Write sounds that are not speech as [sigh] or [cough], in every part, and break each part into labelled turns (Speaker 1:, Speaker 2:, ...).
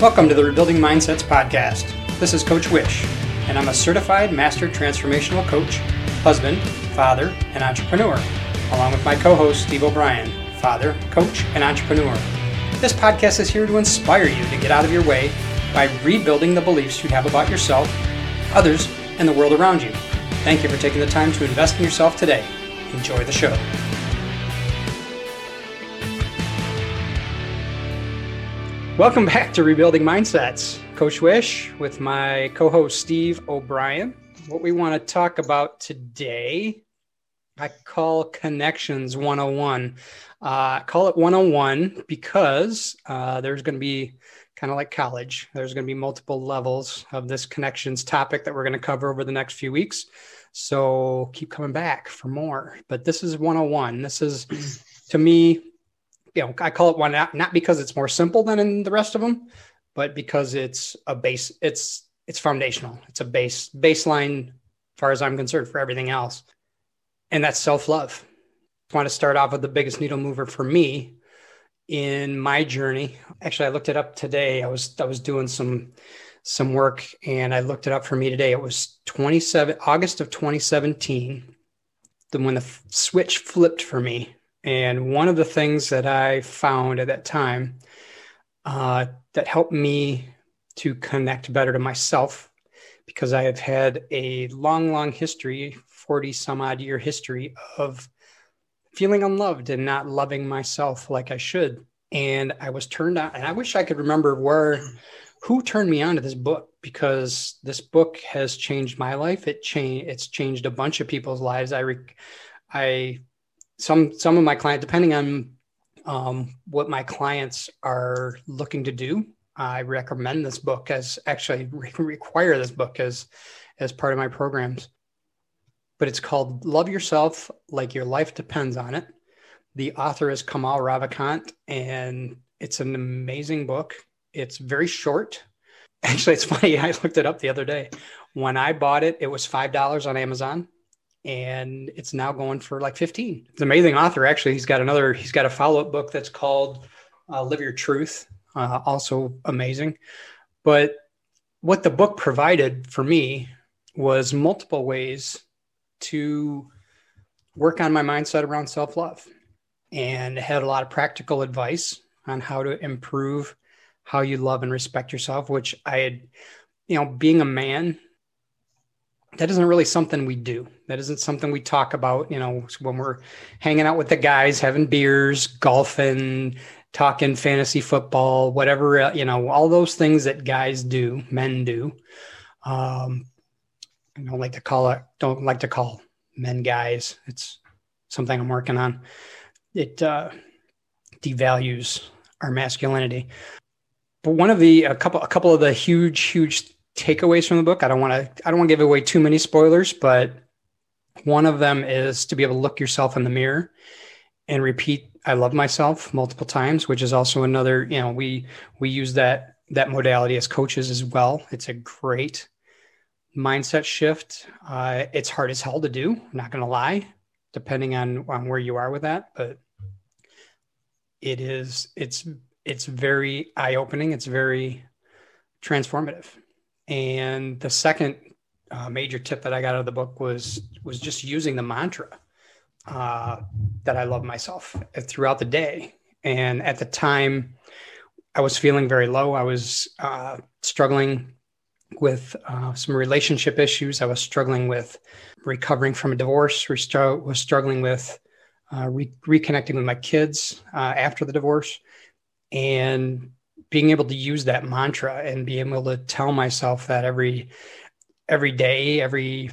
Speaker 1: Welcome to the Rebuilding Mindsets podcast. This is Coach Wisch, and I'm a certified master transformational coach, husband, father, and entrepreneur, along with my co host, Steve O'Brien, father, coach, and entrepreneur. This podcast is here to inspire you to get out of your way by rebuilding the beliefs you have about yourself, others, and the world around you. Thank you for taking the time to invest in yourself today. Enjoy the show. Welcome back to Rebuilding Mindsets. Coach Wisch with my co host Steve O'Brien. What we want to talk about today, I call Connections 101. Uh, call it 101 because uh, there's going to be kind of like college, there's going to be multiple levels of this connections topic that we're going to cover over the next few weeks. So keep coming back for more. But this is 101. This is, to me, you know, I call it one not, not because it's more simple than in the rest of them, but because it's a base, it's it's foundational. It's a base baseline, as far as I'm concerned, for everything else. And that's self-love. I want to start off with the biggest needle mover for me in my journey. Actually, I looked it up today. I was I was doing some some work and I looked it up for me today. It was 27 August of 2017, then when the switch flipped for me and one of the things that I found at that time uh, that helped me to connect better to myself, because I have had a long, long history 40 some odd year history of feeling unloved and not loving myself like I should. And I was turned on, and I wish I could remember where, who turned me on to this book because this book has changed my life. It changed, it's changed a bunch of people's lives. I, re- I some some of my clients, depending on um, what my clients are looking to do, I recommend this book as actually [laughs] re- require this book as as part of my programs. But it's called Love Yourself Like Your Life Depends on It. The author is Kamal Ravikant, and it's an amazing book. It's very short. [laughs] Actually, it's funny. [laughs] I looked it up the other day. When I bought it, it was $5 on Amazon and it's now going for like 15 it's an amazing author actually. He's got another he's got a follow-up book that's called uh, live your truth uh, also amazing. But what the book provided for me was multiple ways to work on my mindset around self-love and had a lot of practical advice on how to improve how you love and respect yourself which i had you know being a man that isn't really something we do. That isn't something we talk about, you know, when we're hanging out with the guys, having beers, golfing, talking fantasy football, whatever, uh, you know, all those things that guys do, men do. Um, I don't like to call it, don't like to call men guys. It's something I'm working on. It uh, devalues our masculinity. But one of the, a couple, a couple of the huge, huge takeaways from the book. I don't want to I don't want to give away too many spoilers, but one of them is to be able to look yourself in the mirror and repeat I love myself multiple times, which is also another, you know, we we use that that modality as coaches as well. It's a great mindset shift. Uh, it's hard as hell to do, I'm not going to lie, depending on on where you are with that, but it is it's it's very eye opening. It's very transformative. And the second uh, major tip that I got out of the book was was just using the mantra uh, that I love myself throughout the day. And at the time, I was feeling very low. I was uh, struggling with uh, some relationship issues. I was struggling with recovering from a divorce. was struggling with uh, re- reconnecting with my kids uh, after the divorce, and being able to use that mantra and being able to tell myself that every every day, every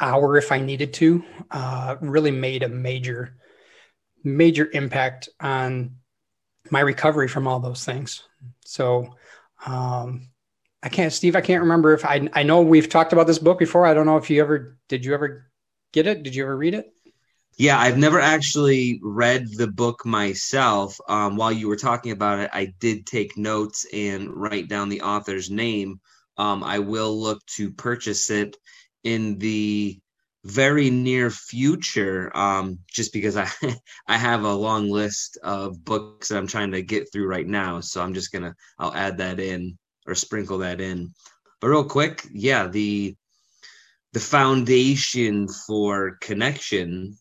Speaker 1: hour, if I needed to, uh, really made a major major impact on my recovery from all those things. So um, I can't, Steve. I can't remember if I. I know we've talked about this book before. I don't know if you ever did. You ever get it? Did you ever read it?
Speaker 2: Yeah, I've never actually read the book myself. Um, while you were talking about it, I did take notes and write down the author's name. Um, I will look to purchase it in the very near future um, just because i [laughs] i have a long list of books that i'm trying to get through right now so i'm just gonna i'll add that in or sprinkle that in but real quick yeah the the foundation for connection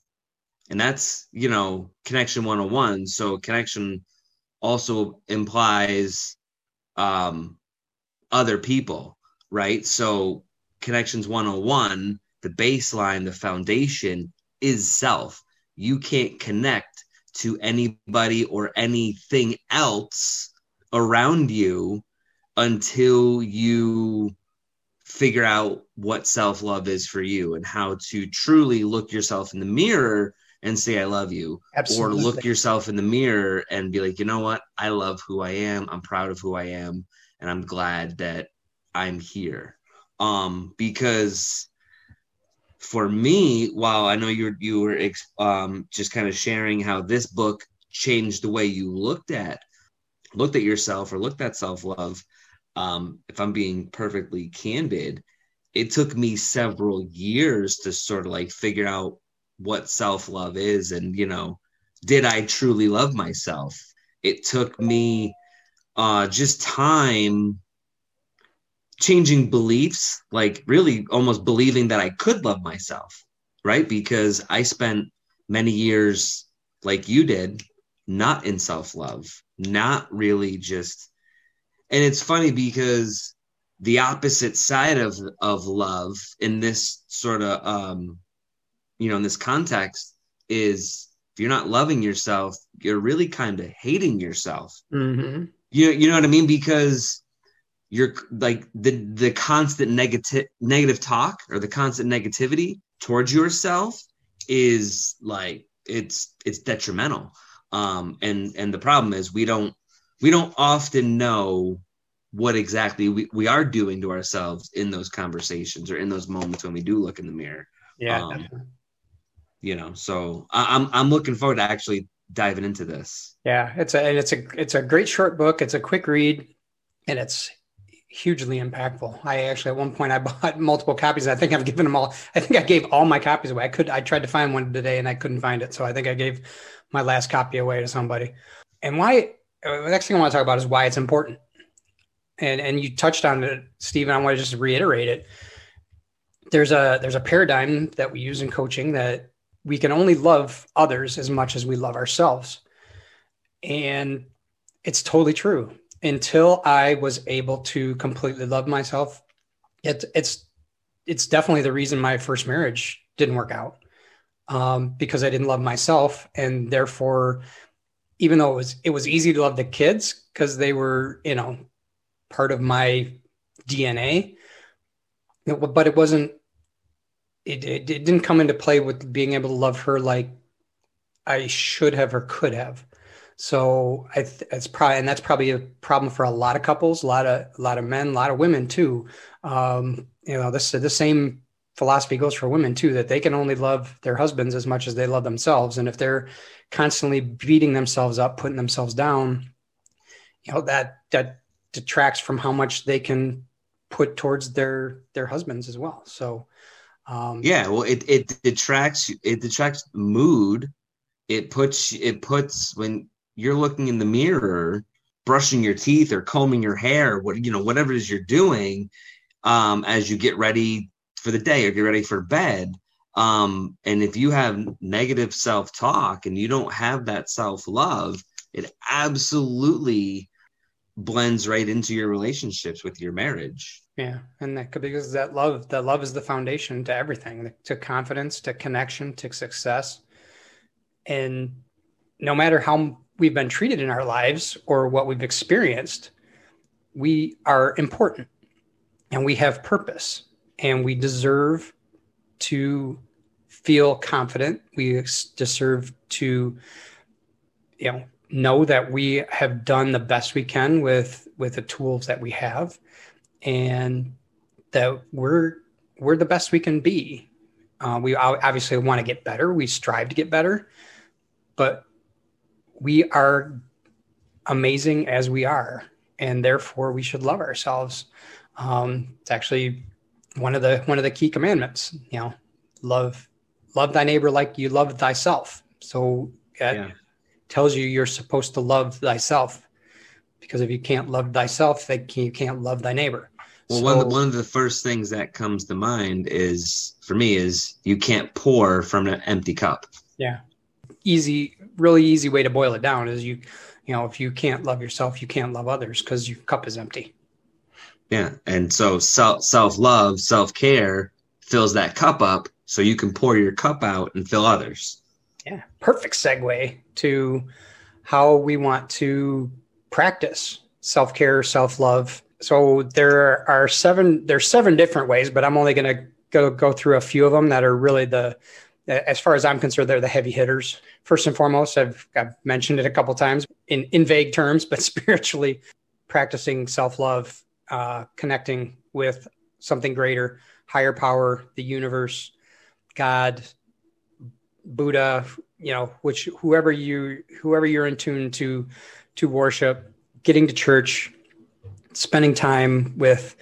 Speaker 2: and that's you know connection 101 so connection also implies um other people right so connections 101 the baseline, the foundation is self. You can't connect to anybody or anything else around you until you figure out what self love is for you and how to truly look yourself in the mirror and say, I love you. Absolutely. Or look yourself in the mirror and be like, you know what? I love who I am. I'm proud of who I am. And I'm glad that I'm here. Um, because for me, while I know you you were um, just kind of sharing how this book changed the way you looked at looked at yourself or looked at self love. Um, if I'm being perfectly candid, it took me several years to sort of like figure out what self love is, and you know, did I truly love myself? It took me uh, just time changing beliefs, like really almost believing that I could love myself, right? Because I spent many years like you did, not in self love, not really just. And it's funny because the opposite side of of love in this sort of um you know in this context is if you're not loving yourself you're really kind of hating yourself. Mm-hmm. you, you know what i mean? Because you're like the the constant negative negative talk or the constant negativity towards yourself is like it's it's detrimental. Um and and the problem is we don't we don't often know what exactly we, we are doing to ourselves in those conversations or in those moments when we do look in the mirror.
Speaker 1: Yeah um,
Speaker 2: you know so I, i'm i'm looking forward to actually diving into this
Speaker 1: yeah it's a and it's a it's a great short book it's a quick read and it's hugely impactful. I actually at one point I [laughs] bought multiple copies. I think I've given them all. I think I gave all my copies away. I could I tried to find one today and I couldn't find it. So I think I gave my last copy away to somebody. And why uh, the next thing I want to talk about is why it's important. And and you touched on it, Stephen. I want to just reiterate it. There's a there's a paradigm that we use in coaching that we can only love others as much as we love ourselves. And it's totally true until I was able to completely love myself, it, it's it's definitely the reason my first marriage didn't work out um, because I didn't love myself, and therefore, even though it was it was easy to love the kids because they were you know part of my DNA, but it wasn't. It, it, it didn't come into play with being able to love her like I should have or could have. So I th- it's probably and that's probably a problem for a lot of couples, a lot of a lot of men, a lot of women too. Um, you know, this the same philosophy goes for women too that they can only love their husbands as much as they love themselves, and if they're constantly beating themselves up, putting themselves down, you know that that detracts from how much they can put towards their their husbands as well. So
Speaker 2: um, yeah, well, it it detracts it detracts mood. It puts it puts when you're looking in the mirror, brushing your teeth or combing your hair, what you know, whatever it is you're doing, um, as you get ready for the day or get ready for bed. Um, and if you have negative self-talk and you don't have that self-love, it absolutely blends right into your relationships with your marriage.
Speaker 1: Yeah, and that because that love, that love is the foundation to everything, to confidence, to connection, to success. And no matter how we've been treated in our lives or what we've experienced, we are important and we have purpose and we deserve to feel confident. We deserve to, you know, know that we have done the best we can with with the tools that we have and that we're we're the best we can be uh, we obviously want to get better we strive to get better but we are amazing as we are, and therefore we should love ourselves. Um, it's actually one of the one of the key commandments. You know, love love thy neighbor like you love thyself. So that yeah. tells you you're supposed to love thyself because if you can't love thyself, then you can't love thy neighbor.
Speaker 2: Well, so, one, of the, one of the first things that comes to mind is for me is you can't pour from an empty cup.
Speaker 1: Yeah, easy, really easy way to boil it down is you, you know, if you can't love yourself, you can't love others because your cup is empty.
Speaker 2: Yeah, and so self self love, self care fills that cup up, so you can pour your cup out and fill others.
Speaker 1: Yeah, perfect segue to how we want to practice self care, self love. So there are seven. There's seven different ways, but I'm only going to go go through a few of them that are really the, as far as I'm concerned, they're the heavy hitters. First and foremost, I've, I've mentioned it a couple times in in vague terms, but [laughs] spiritually practicing self love, uh, connecting with something greater, higher power, the universe, God, Buddha, you know, which whoever you whoever you're in tune to to worship, getting to church, spending time with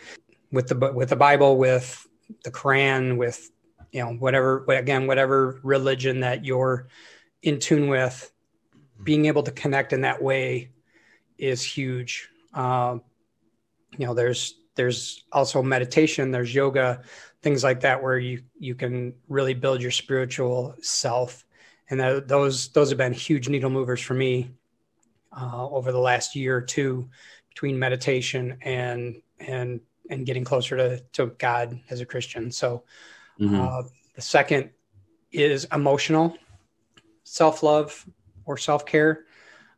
Speaker 1: with the with the Bible, with the Quran, with you know whatever again whatever religion that you're in tune with, being able to connect in that way is huge. Um, you know, there's there's also meditation, there's yoga, things like that where you you can really build your spiritual self and those those have been huge needle movers for me uh, over the last year or two between meditation and and and getting closer to to God as a Christian. So mm-hmm. uh, the second is emotional self love or self care.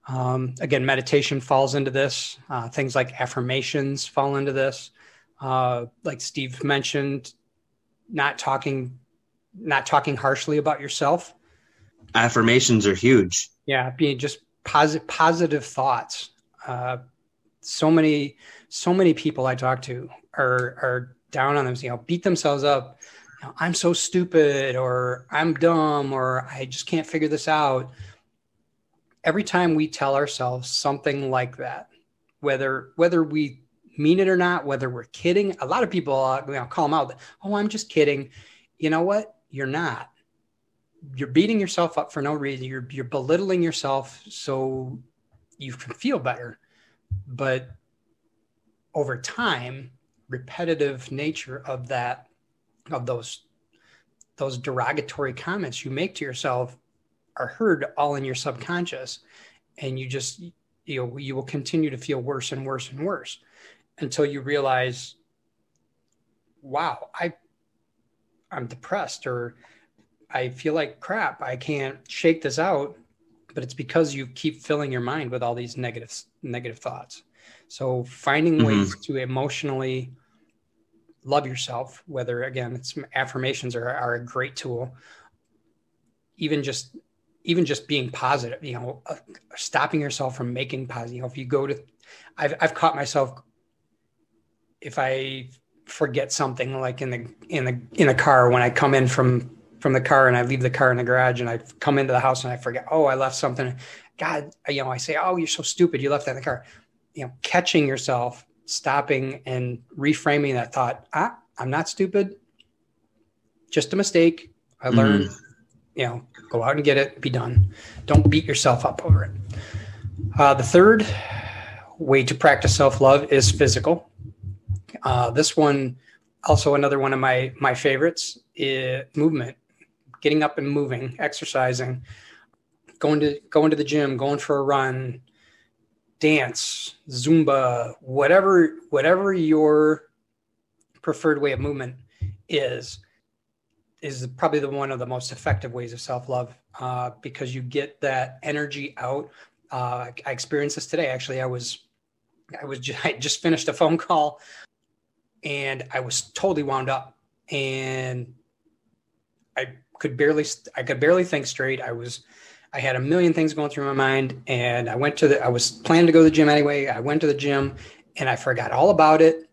Speaker 1: Um, again, meditation falls into this. Uh, things like affirmations fall into this. Uh, like Steve mentioned, not talking not talking harshly about yourself
Speaker 2: affirmations are huge
Speaker 1: yeah being just positive positive thoughts uh, so many so many people i talk to are are down on themselves, you know beat themselves up you know, i'm so stupid or i'm dumb or i just can't figure this out every time we tell ourselves something like that whether whether we mean it or not, whether we're kidding. A lot of people uh, you know, call them out. Oh, I'm just kidding. You know what? You're not. You're beating yourself up for no reason. You're you're belittling yourself so you can feel better. But over time, repetitive nature of that, of those those derogatory comments you make to yourself are heard all in your subconscious and you just you know you will continue to feel worse and worse and worse until you realize, wow, I I'm depressed or I feel like crap. I can't shake this out. But it's because you keep filling your mind with all these negative negative thoughts. So finding mm-hmm. ways to emotionally love yourself, whether again it's affirmations are, are a great tool. Even just even just being positive, you know, uh, stopping yourself from making positive. You know, if you go to, I've I've caught myself if I forget something like in the in the in the car when I come in from from the car and I leave the car in the garage and I come into the house and I forget, oh, I left something. God, you know, I say, oh, you're so stupid. You left that in the car. You know, catching yourself, stopping and reframing that thought. Ah, I'm not stupid. Just a mistake. I mm-hmm. learned. Mm. You know, go out and get it. Be done. Don't beat yourself up over it. Uh, the third way to practice self love is physical. Uh, this one, also another one of my my favorites, is movement, getting up and moving, exercising, going to going to the gym, going for a run, dance, Zumba, whatever whatever your preferred way of movement is is probably the one of the most effective ways of self-love uh, because you get that energy out. Uh, i experienced this today actually. I was i was just, [laughs] i just finished a phone call and I was totally wound up. And I could barely I could barely think straight. I was I had a million things going through my mind and I went to the I was planning to go to the gym anyway. I went to the gym and I forgot all about it.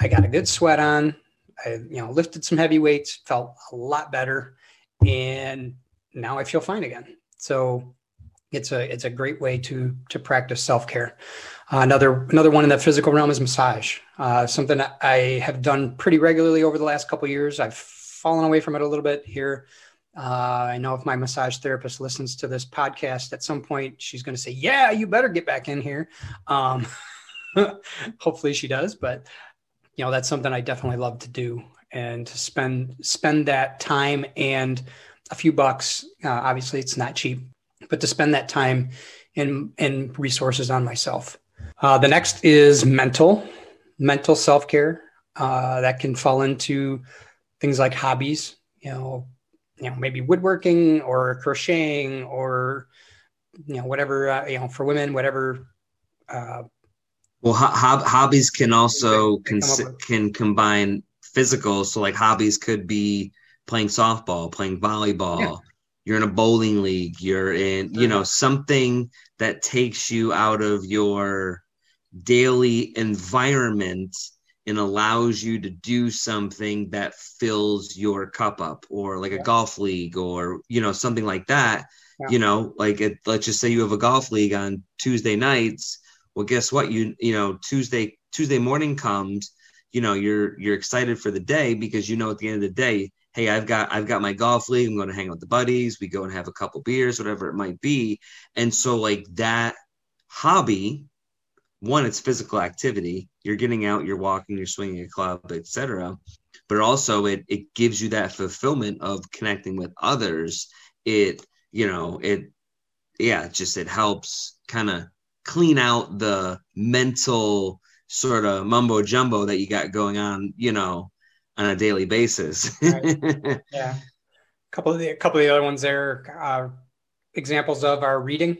Speaker 1: I got a good sweat on. I you know lifted some heavy weights, felt a lot better and now I feel fine again. So it's a it's a great way to to practice self-care. Uh, another another one in the physical realm is massage. Uh, something I have done pretty regularly over the last couple years. I've fallen away from it a little bit here. Uh, I know if my massage therapist listens to this podcast at some point, she's going to say, "Yeah, you better get back in here." Um, [laughs] hopefully, she does. But you know, that's something I definitely love to do, and to spend spend that time and a few bucks. Uh, obviously, it's not cheap, but to spend that time and and resources on myself. Uh, the next is mental mental self care. Uh, that can fall into things like hobbies. You know, you know maybe woodworking or crocheting or you know whatever uh, you know for women whatever. Uh,
Speaker 2: well, ho- hobbies can also can can combine physical. So like hobbies could be playing softball, playing volleyball. Yeah you're in a bowling league you're in you know something that takes you out of your daily environment and allows you to do something that fills your cup up or like a golf league or you know something like that. Yeah. you know like it, let's just say you have a golf league on tuesday nights. Well guess what? You you know tuesday tuesday morning comes you know you're you're excited for the day because you know at the end of the day hey i've got i've got my golf league. I'm going to hang out with the buddies. We go and have a couple beers whatever it might be. And so like that hobby one it's physical activity you're getting out you're walking you're swinging a club etc but also it it gives you that fulfillment of connecting with others it you know it yeah just it helps kind of clean out the mental sort of mumbo jumbo that you got going on you know on a daily basis.
Speaker 1: right. [laughs] Yeah, a couple of the a couple of the other ones there. Uh, examples of our reading.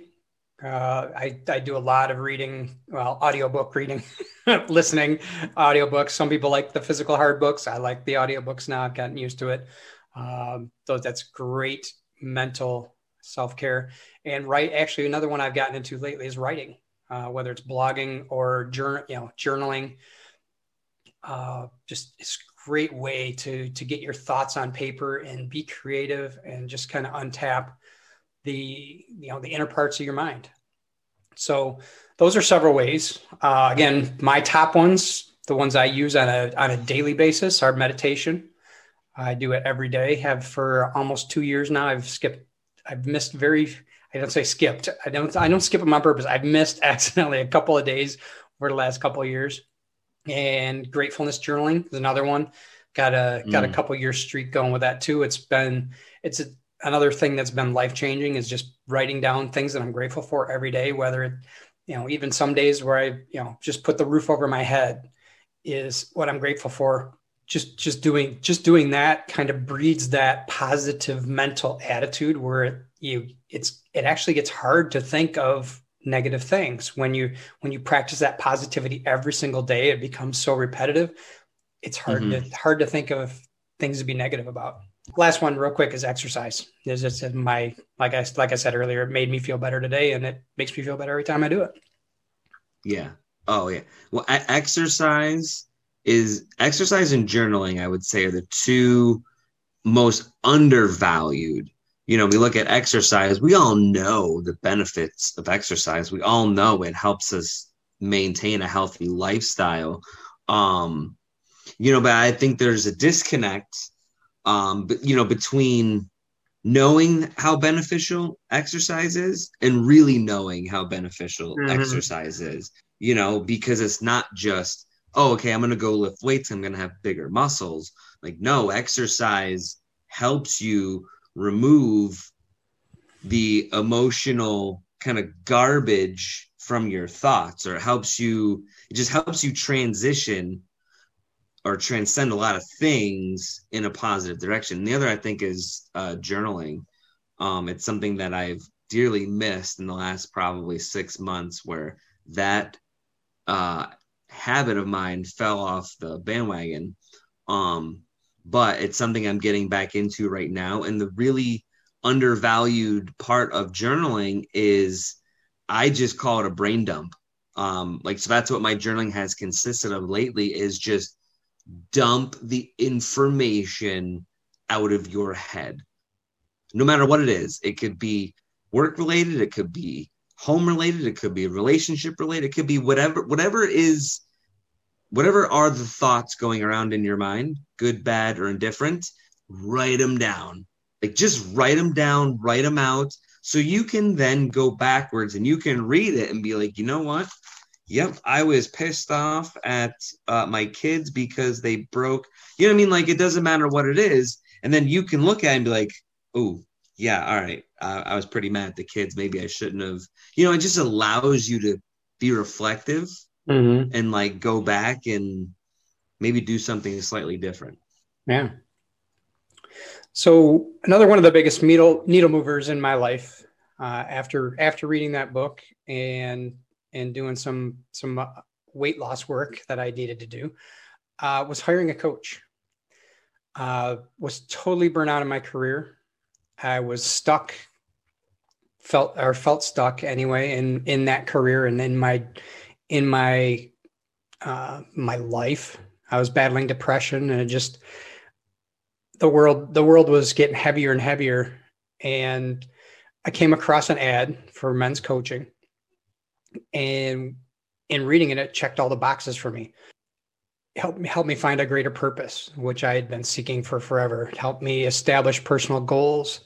Speaker 1: Uh, I, I do a lot of reading, well, audiobook reading, [laughs] listening, audiobooks. Some people like the physical hard books. I like the audiobooks now. I've gotten used to it. Um, so that's great mental self care. And write, actually, another one I've gotten into lately is writing, uh, whether it's blogging or journal, you know, journaling. Uh, just it's a great way to to get your thoughts on paper and be creative and just kind of untap the you know the inner parts of your mind so those are several ways uh, again my top ones the ones i use on a on a daily basis are meditation i do it every day have for almost two years now i've skipped i've missed very i don't say skipped i don't i don't skip them on purpose i've missed [laughs] accidentally a couple of days over the last couple of years and gratefulness journaling is another one. Got a got mm. a couple year streak going with that too. It's been it's a, another thing that's been life changing is just writing down things that I'm grateful for every day. Whether it, you know, even some days where I you know just put the roof over my head is what I'm grateful for. Just just doing just doing that kind of breeds that positive mental attitude where you it's it actually gets hard to think of negative things when you when you practice that positivity every single day it becomes so repetitive it's hard mm-hmm. to hard to think of things to be negative about last one real quick is exercise. Is it's my like i like i said earlier it made me feel better today and it makes me feel better every time i do it.
Speaker 2: Yeah. Oh yeah. Well exercise is exercise and journaling i would say are the two most undervalued. You know, we look at exercise, we all know the benefits of exercise. We all know it helps us maintain a healthy lifestyle. Um, you know, but I think there's a disconnect, um, but you know, between knowing how beneficial exercise is and really knowing how beneficial mm-hmm. exercise is, you know, because it's not just, oh, okay, I'm going to go lift weights, I'm going to have bigger muscles. Like, no, exercise helps you remove the emotional kind of garbage from your thoughts or it helps you it just helps you transition or transcend a lot of things in a positive direction the other i think is uh, journaling um, it's something that i've dearly missed in the last probably six months where that uh, habit of mine fell off the bandwagon um, but it's something I'm getting back into right now. And the really undervalued part of journaling is I just call it a brain dump. Um, like so that's what my journaling has consisted of lately is just dump the information out of your head. No matter what it is. It could be work related, it could be home related, it could be relationship related, it could be whatever whatever is whatever are the thoughts going around in your mind, good, bad, or indifferent, write them down. Like just write them down, write them out. So you can then go backwards and you can read it and be like, you know what? Yep, I was pissed off at uh, my kids because they broke. You know what I mean? Like it doesn't matter what it is, and then you can look at it and be like, "Oh, yeah, all right, uh, I was pretty mad at the kids. Maybe I shouldn't have." You know, it just allows you to be reflective mm-hmm. and like go back and maybe do something slightly different.
Speaker 1: Yeah. So another one of the biggest needle needle movers in my life uh, after after reading that book and and doing some some uh, weight loss work that I needed to do uh, was hiring a coach. Uh, was totally burnt out in my career. I was stuck, felt or felt stuck anyway in in that career and in my in my uh, my life. I was battling depression and it just the world the world was getting heavier and heavier and i came across an ad for men's coaching and in reading it it checked all the boxes for me helped me help me find a greater purpose which i had been seeking for forever it helped me establish personal goals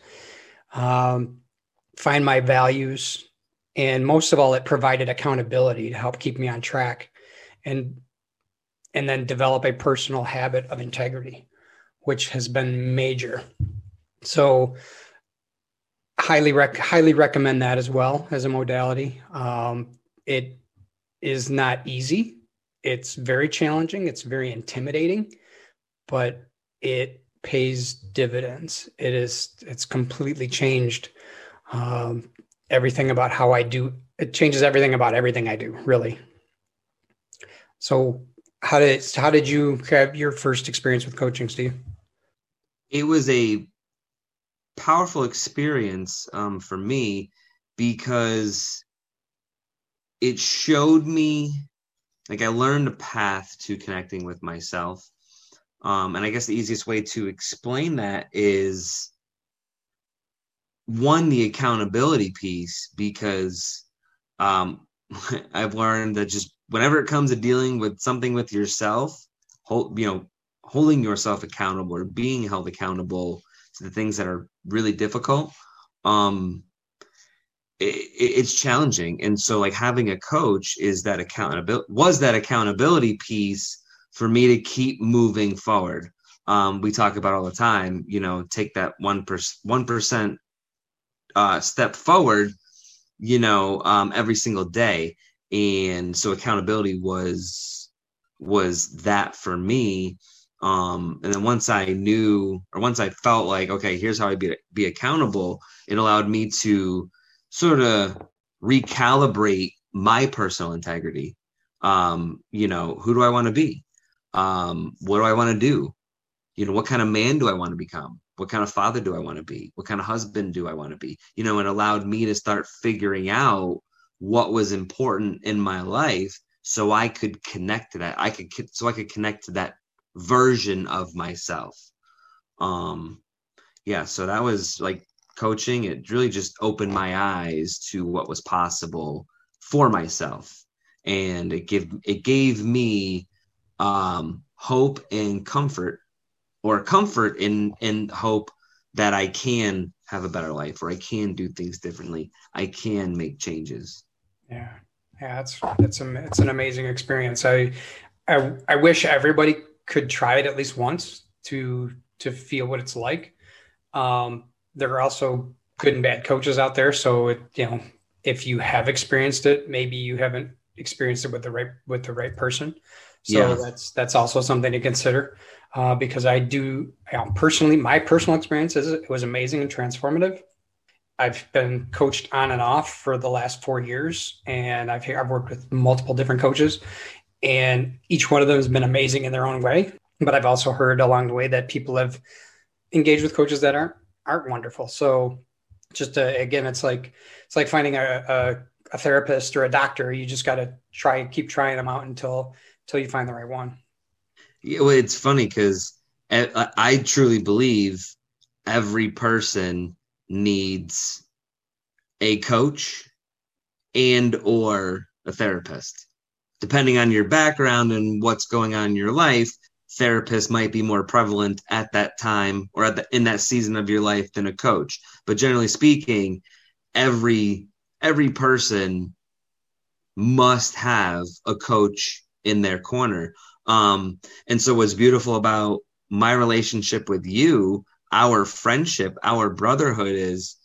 Speaker 1: um, find my values and most of all it provided accountability to help keep me on track and and then develop a personal habit of integrity which has been major. So highly rec- highly recommend that as well as a modality. Um, it is not easy. It's very challenging. It's very intimidating, but it pays dividends. It is. It's completely changed um, everything about how I do. It changes everything about everything I do. Really. So, how did how did you have your first experience with coaching, Steve?
Speaker 2: it was a powerful experience um, for me because it showed me like I learned a path to connecting with myself. Um, and I guess the easiest way to explain that is one, the accountability piece, because um, [laughs] I've learned that just whenever it comes to dealing with something with yourself, hold, you know, holding yourself accountable or being held accountable to the things that are really difficult. Um it, it's challenging. And so like having a coach is that accountability was that accountability piece for me to keep moving forward. Um we talk about all the time you know take that one percent uh step forward you know um every single day. And so accountability was was that for me um and then once i knew or once i felt like okay here's how i be be accountable it allowed me to sort of recalibrate my personal integrity. Um you know who do i want to be? Um what do i want to do? You know what kind of man do i want to become? What kind of father do i want to be? What kind of husband do i want to be? You know it allowed me to start figuring out what was important in my life so i could connect to that. I could so i could connect to that version of myself. Um, yeah, so that was like coaching. It really just opened my eyes to what was possible for myself, and it give it gave me um, hope and comfort, or comfort in in hope that I can have a better life, or I can do things differently. I can make changes.
Speaker 1: Yeah, yeah, it's it's a, it's an amazing experience. I I, I wish everybody could try it at least once to to feel what it's like. Um, there are also good and bad coaches out there, so it, you know if you have experienced it, maybe you haven't experienced it with the right with the right person. So yeah. that's that's also something to consider uh, because I do you know, personally my personal experience is it was amazing and transformative. I've been coached on and off for the last four years, and I've I've worked with multiple different coaches, and each one of them has been amazing in their own way. But I've also heard along the way that people have engaged with coaches that aren't aren't wonderful. So just again, it's like it's like finding a, a, a therapist or a doctor. You just got to try keep trying them out until until you find the right one.
Speaker 2: Yeah, well, it's funny because I, I truly believe every person needs a coach and or a therapist depending on your background and what's going on in your life, therapist might be more prevalent at that time or the, in that season of your life than a coach. But generally speaking, every every person must have a coach in their corner. Um, and so what's beautiful about my relationship with you, our friendship, our brotherhood is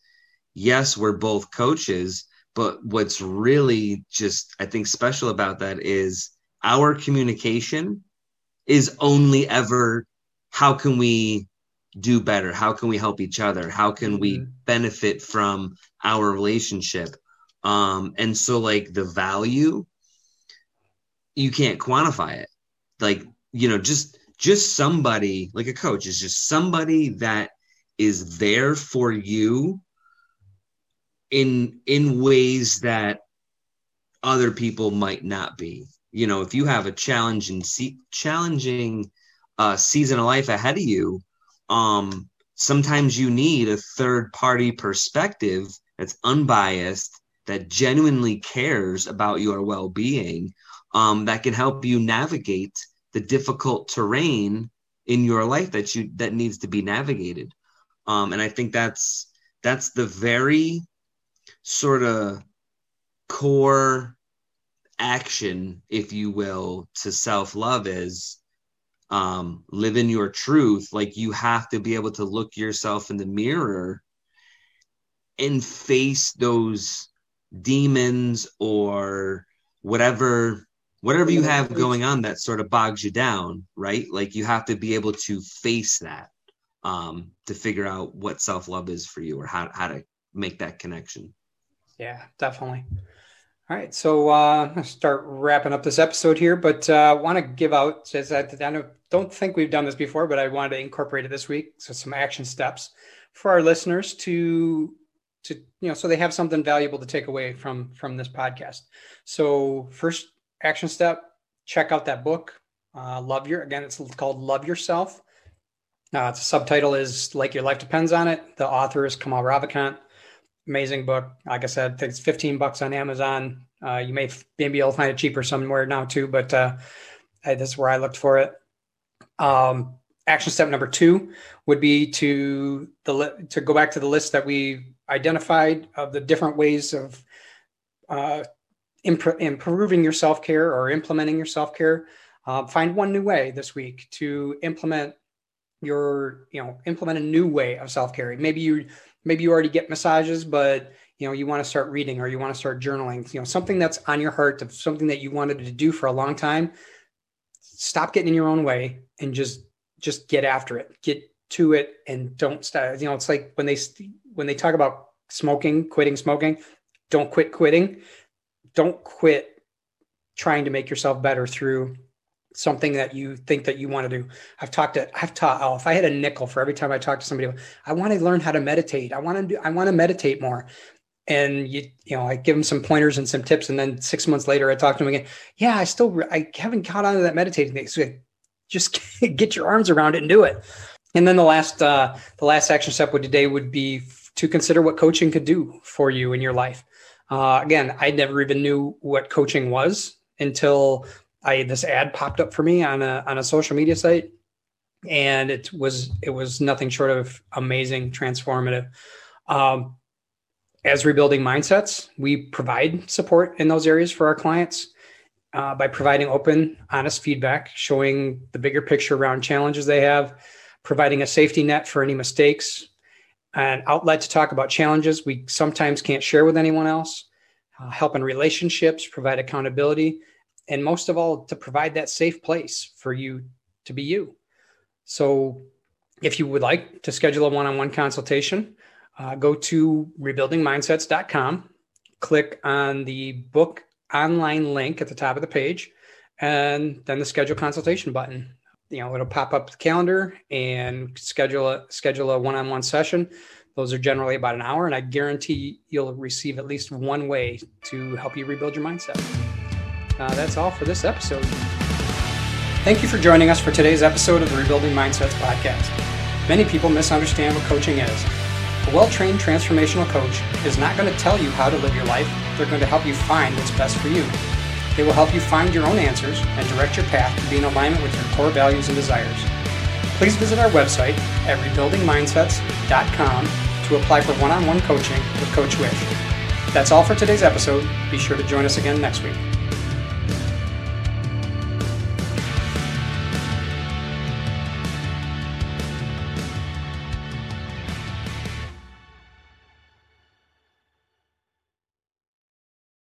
Speaker 2: yes, we're both coaches, but what's really just I think special about that is our communication is only ever how can we do better? How can we help each other? How can we mm-hmm. benefit from our relationship? Um, and so like the value, you can't quantify it. Like, you know, just just somebody like a coach is just somebody that is there for you in in ways that other people might not be. You know if you have a challenging challenging uh, season of life ahead of you um sometimes you need a third party perspective that's unbiased that genuinely cares about your well-being um, that can help you navigate the difficult terrain in your life that you that needs to be navigated. Um, and i think that's that's the very sort of core action, if you will, to self love is um, live in your truth. Like you have to be able to look yourself in the mirror and face those demons or whatever whatever you have going on that sort of bogs you down right like you have to be able to face that um to figure out what self-love is for you or how, how to make that connection
Speaker 1: yeah definitely all right, so uh, start wrapping up this episode here, but uh, want to give out, as I, I don't think we've done this before, but I wanted to incorporate it this week. So some action steps for our listeners to, to you know, so they have something valuable to take away from from this podcast. So first action step, check out that book, uh, Love Your. Again, it's called Love Yourself. Uh, the subtitle is Like Your Life Depends on It. The author is Kamal Ravikant amazing book. Like I said, I think it's 15 bucks on Amazon. Uh, you may maybe you'll find it cheaper somewhere now too, but uh, I, this is where I looked for it. Um, action step number two would be to the to go back to the list that we identified of the different ways of uh, imp- improving your self care or implementing your self care. Uh, find one new way this week to implement your you know implement a new way of self care. Maybe you maybe you already get massages, but you know you want to start reading or you want to start journaling. You know something that's on your heart, something that you wanted to do for a long time. Stop getting in your own way and just just get after it. Get to it and don't stop. You know it's like when they when they talk about smoking, quitting smoking, don't quit quitting. Don't quit trying to make yourself better through something that you think that you want to do. I've talked to, I've taught, oh, if I had a nickel for every time I talk to somebody, I want to learn how to meditate. I want to do, I want to meditate more. And you, you know, I give them some pointers and some tips. And then six months later, I talk to them again. Yeah, I still, I haven't caught on to that meditating thing. So just [laughs] get your arms around it and do it. And then the last, uh, the last action step would today would be to consider what coaching could do for you in your life. Uh, again, I never even knew what coaching was until I this ad popped up for me on a on a social media site, and it was it was nothing short of amazing, transformative. Um, as rebuilding mindsets, we provide support in those areas for our clients uh, by providing open, honest feedback, showing the bigger picture around challenges they have, providing a safety net for any mistakes, an outlet to talk about challenges we sometimes can't share with anyone else, uh, help in relationships, provide accountability, and most of all to provide that safe place for you to be you. So if you would like to schedule a one-on-one consultation uh, go to rebuildingmindsets.com click on the book online link at the top of the page and then the schedule consultation button. You know it'll pop up the calendar and schedule a schedule a one-on-one session. Those are generally about an hour and i guarantee you'll receive at least one way to help you rebuild your mindset uh, that's all for this episode. Thank you for joining us for today's episode of the Rebuilding Mindsets podcast. Many people misunderstand what coaching is. A well trained transformational coach is not going to tell you how to live your life, they're going to help you find what's best for you. They will help you find your own answers and direct your path to be in alignment with your core values and desires. Please visit our website at rebuildingmindsets.com to apply for one on one coaching with Coach Wisch. That's all for today's episode. Be sure to join us again next week.